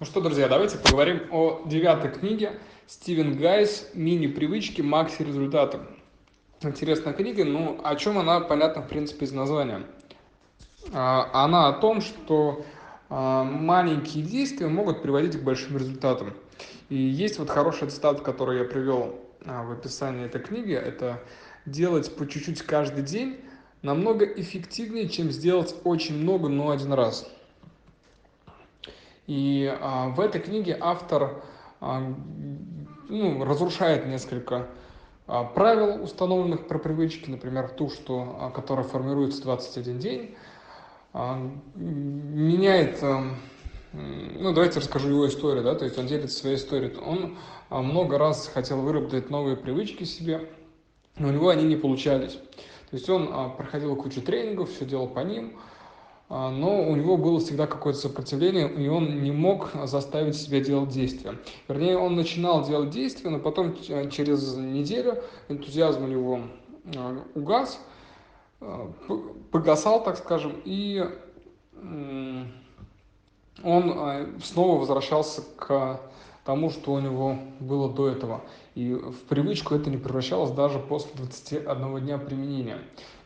Ну что, друзья, давайте поговорим о девятой книге Стивен Гайс «Мини-привычки, макси-результаты». Интересная книга, ну о чем она, понятно, в принципе, из названия. А, она о том, что а, маленькие действия могут приводить к большим результатам. И есть вот хорошая цитата, которую я привел а, в описании этой книги, это делать по чуть-чуть каждый день намного эффективнее, чем сделать очень много, но один раз. И а, в этой книге автор а, ну, разрушает несколько а, правил, установленных про привычки, например, ту, что, а, которая формируется 21 день, а, меняет, а, ну давайте расскажу его историю, да, то есть он делится своей историей. Он а, много раз хотел выработать новые привычки себе, но у него они не получались. То есть он а, проходил кучу тренингов, все делал по ним, но у него было всегда какое-то сопротивление, и он не мог заставить себя делать действия. Вернее, он начинал делать действия, но потом через неделю энтузиазм у него а, угас, а, погасал, так скажем, и он снова возвращался к тому, что у него было до этого. И в привычку это не превращалось даже после 21 дня применения.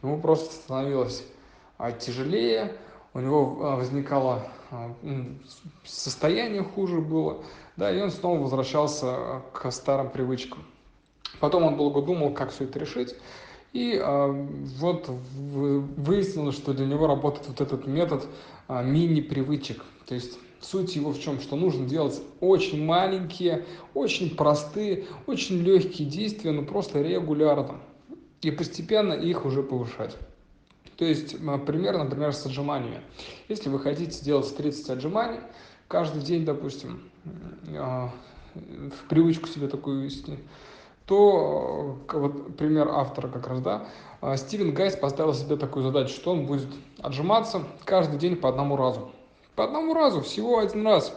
Ему просто становилось тяжелее, у него а, возникало а, состояние хуже было, да, и он снова возвращался а, к старым привычкам. Потом он долго думал, как все это решить, и вот выяснилось, что для него работает вот этот метод мини-привычек. То есть суть его в чем? Что нужно делать очень маленькие, очень простые, очень легкие действия, но просто регулярно. И постепенно их уже повышать. То есть пример, например, с отжиманиями. Если вы хотите делать 30 отжиманий каждый день, допустим, а, в привычку себе такую вести, то вот пример автора как раз, да, а, Стивен Гайс поставил себе такую задачу, что он будет отжиматься каждый день по одному разу. По одному разу, всего один раз.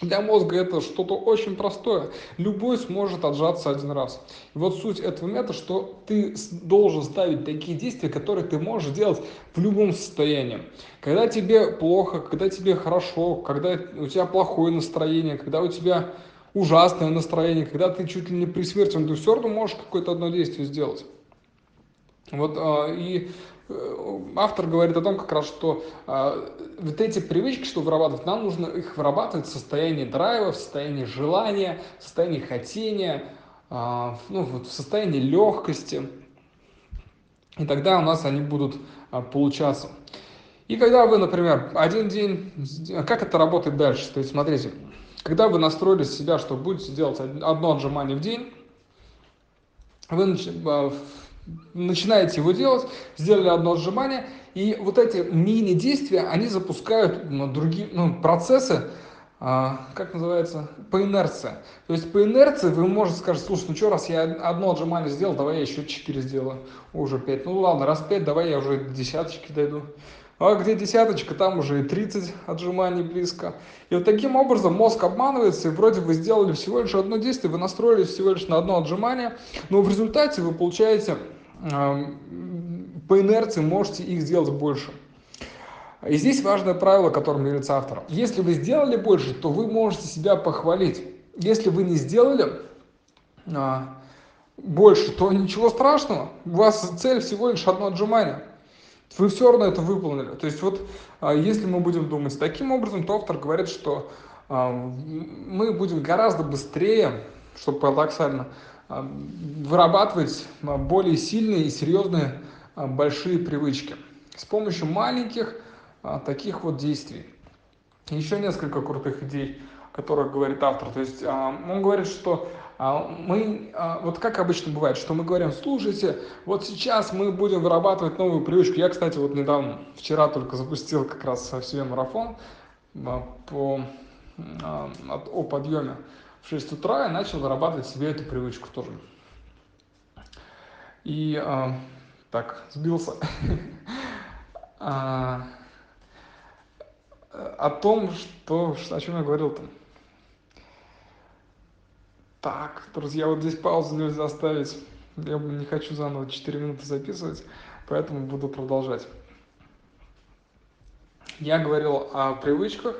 Для мозга это что-то очень простое. Любой сможет отжаться один раз. И вот суть этого метода, что ты должен ставить такие действия, которые ты можешь делать в любом состоянии. Когда тебе плохо, когда тебе хорошо, когда у тебя плохое настроение, когда у тебя ужасное настроение, когда ты чуть ли не при смерти, ты все равно можешь какое-то одно действие сделать. Вот, а, и Э, автор говорит о том, как раз, что э, вот эти привычки, что вырабатывать, нам нужно их вырабатывать в состоянии драйва, в состоянии желания, в состоянии хотения, э, ну, вот в состоянии легкости. И тогда у нас они будут получаться. И когда вы, например, один день, как это работает дальше? То есть, смотрите, когда вы настроили себя, что будете делать одно отжимание в день, вы начинаете его делать, сделали одно отжимание, и вот эти мини-действия, они запускают ну, другие ну, процессы, а, как называется, по инерции. То есть по инерции вы можете сказать, слушай, ну что, раз я одно отжимание сделал, давай я еще 4 сделаю, уже 5. Ну ладно, раз 5, давай я уже до десяточки дойду. А где десяточка, там уже и 30 отжиманий близко. И вот таким образом мозг обманывается, и вроде вы сделали всего лишь одно действие, вы настроились всего лишь на одно отжимание, но в результате вы получаете по инерции можете их сделать больше. И здесь важное правило, которым является автор. Если вы сделали больше, то вы можете себя похвалить. Если вы не сделали а, больше, то ничего страшного. У вас цель всего лишь одно отжимание. Вы все равно это выполнили. То есть вот а, если мы будем думать таким образом, то автор говорит, что а, мы будем гораздо быстрее, что парадоксально, вырабатывать а, более сильные и серьезные а, большие привычки с помощью маленьких таких вот действий. Еще несколько крутых идей, о которых говорит автор. То есть он говорит, что мы, вот как обычно бывает, что мы говорим, слушайте, вот сейчас мы будем вырабатывать новую привычку. Я, кстати, вот недавно, вчера только запустил как раз себе марафон по, о подъеме в 6 утра и начал вырабатывать себе эту привычку тоже. И а, так, сбился. а, о том, что, о чем я говорил там. Так, друзья, вот здесь паузу нельзя ставить. Я не хочу заново 4 минуты записывать, поэтому буду продолжать. Я говорил о привычках,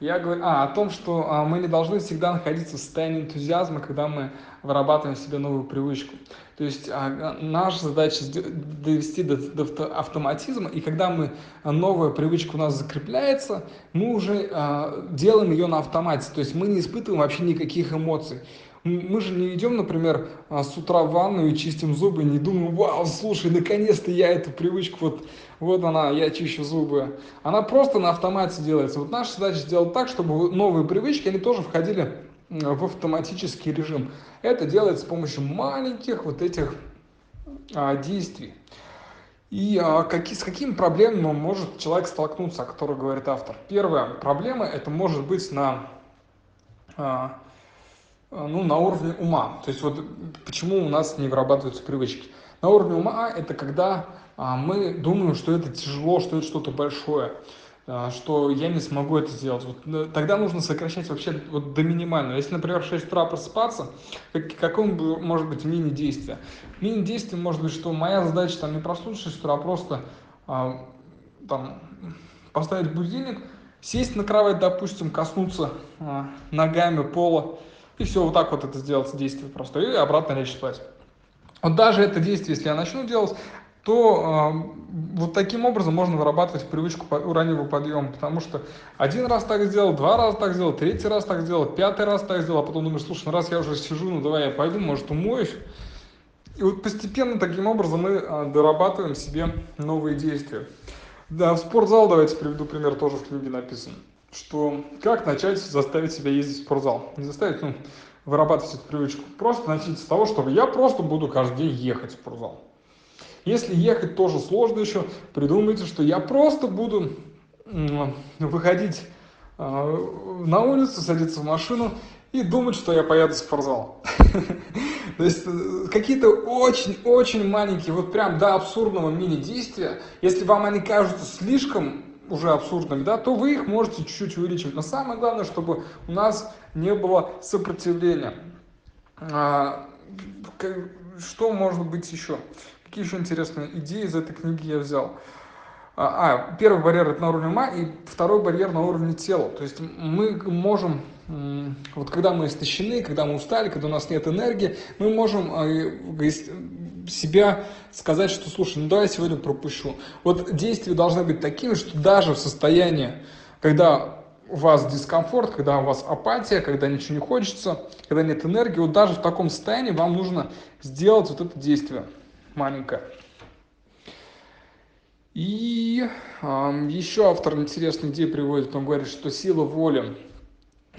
Я говорю, а, о том, что а, мы не должны всегда находиться в состоянии энтузиазма, когда мы вырабатываем себе новую привычку. То есть а, наша задача довести до, до автоматизма, и когда мы новая привычка у нас закрепляется, мы уже а, делаем ее на автомате. То есть мы не испытываем вообще никаких эмоций. Мы же не идем, например, а, с утра в ванну и чистим зубы, не думаем, вау, слушай, наконец-то я эту привычку, вот, вот она, я чищу зубы. Она просто на автомате делается. Вот наша задача сделать так, чтобы новые привычки, они тоже входили в автоматический режим. Это делается с помощью маленьких вот этих а, действий. И а, какие, с какими проблемами может человек столкнуться, о которых говорит автор? Первая проблема, это может быть на а, ну, на уровне ума. То есть вот почему у нас не вырабатываются привычки. На уровне ума это когда а, мы думаем, что это тяжело, что это что-то большое, а, что я не смогу это сделать. Вот, э, тогда нужно сокращать вообще вот до минимального. Если, например, в 6 утра просыпаться, как, какое может быть мини-действие? Мини-действие может быть, что моя задача там не проснуться в 6 утра, а просто а, там, поставить будильник, сесть на кровать, допустим, коснуться а, ногами пола, и все, вот так вот это сделать действие просто, и обратно лечь спать. Вот даже это действие, если я начну делать, то э, вот таким образом можно вырабатывать привычку раннего подъема, потому что один раз так сделал, два раза так сделал, третий раз так сделал, пятый раз так сделал, а потом думаешь, слушай, ну раз я уже сижу, ну давай я пойду, может умоюсь. И вот постепенно таким образом мы э, дорабатываем себе новые действия. Да, в спортзал давайте приведу пример, тоже в книге написан что как начать заставить себя ездить в спортзал. Не заставить, ну, вырабатывать эту привычку. Просто начать с того, чтобы я просто буду каждый день ехать в спортзал. Если ехать тоже сложно еще, придумайте, что я просто буду выходить а, на улицу, садиться в машину и думать, что я поеду в спортзал. То есть э, какие-то очень-очень маленькие, вот прям до абсурдного мини-действия, если вам они кажутся слишком уже абсурдными, да, то вы их можете чуть-чуть увеличивать. Но самое главное, чтобы у нас не было сопротивления. А, что может быть еще? Какие еще интересные идеи из этой книги я взял? А, а первый барьер это на уровне ума, и второй барьер на уровне тела. То есть мы можем, вот когда мы истощены, когда мы устали, когда у нас нет энергии, мы можем а, себя сказать, что слушай, ну давай сегодня пропущу. Вот действия должны быть такими, что даже в состоянии, когда у вас дискомфорт, когда у вас апатия, когда ничего не хочется, когда нет энергии, вот даже в таком состоянии вам нужно сделать вот это действие маленькое. И э, еще автор интересную идею приводит, он говорит, что сила воли –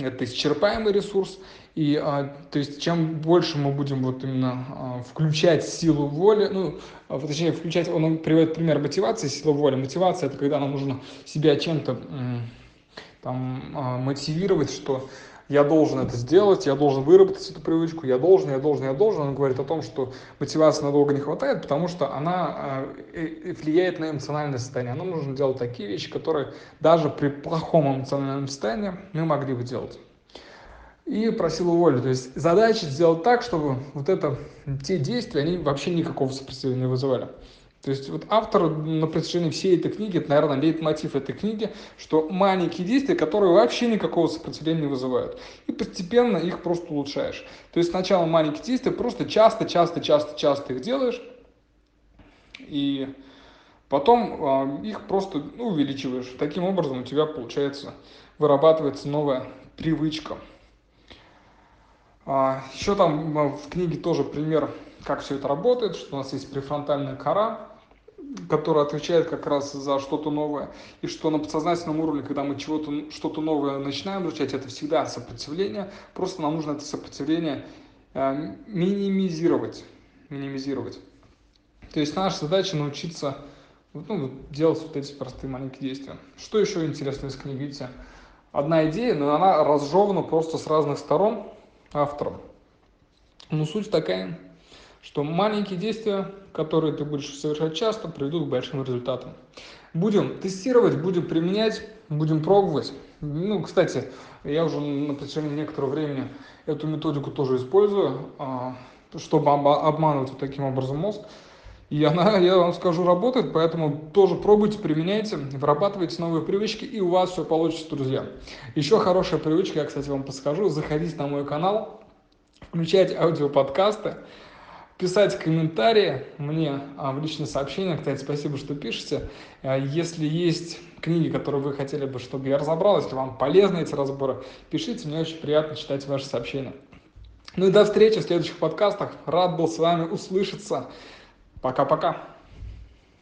это исчерпаемый ресурс, и, а, то есть, чем больше мы будем вот именно а, включать силу воли, ну, а, точнее, включать, он приводит пример мотивации, сила воли. Мотивация – это когда нам нужно себя чем-то там а, мотивировать, что я должен это сделать, я должен выработать эту привычку, я должен, я должен, я должен. Он говорит о том, что мотивации надолго не хватает, потому что она э, влияет на эмоциональное состояние. Нам нужно делать такие вещи, которые даже при плохом эмоциональном состоянии мы могли бы делать и просил воли. То есть задача сделать так, чтобы вот это, те действия, они вообще никакого сопротивления не вызывали. То есть вот автор на протяжении всей этой книги, это, наверное, лейтмотив этой книги, что маленькие действия, которые вообще никакого сопротивления не вызывают. И постепенно их просто улучшаешь. То есть сначала маленькие действия, просто часто, часто, часто, часто их делаешь, и потом э, их просто ну, увеличиваешь. Таким образом у тебя получается, вырабатывается новая привычка. А, Еще там в книге тоже пример, как все это работает, что у нас есть префронтальная кора, которая отвечает как раз за что-то новое, и что на подсознательном уровне, когда мы чего-то, что-то новое начинаем изучать, это всегда сопротивление, просто нам нужно это сопротивление э, минимизировать, минимизировать. То есть наша задача научиться ну, делать вот эти простые маленькие действия. Что еще интересно из книги, видите? Одна идея, но она разжевана просто с разных сторон, автором. Но суть такая, что маленькие действия, которые ты будешь совершать часто, приведут к большим результатам. Будем тестировать, будем применять, будем пробовать. Ну, кстати, я уже на протяжении некоторого времени эту методику тоже использую, а, чтобы обманывать таким образом мозг. И она, я вам скажу, работает, поэтому тоже пробуйте, применяйте, вырабатывайте новые привычки, и у вас все получится, друзья. Еще хорошая привычка, я, кстати, вам подскажу, заходите на мой канал, включать аудиоподкасты, писать комментарии мне а, в личные сообщения. Кстати, спасибо, что пишете. А, если есть книги, которые вы хотели бы, чтобы я разобрал, если вам полезны эти разборы, пишите, мне очень приятно читать ваши сообщения. Ну и до встречи в следующих подкастах. Рад был с вами услышаться. Пока-пока.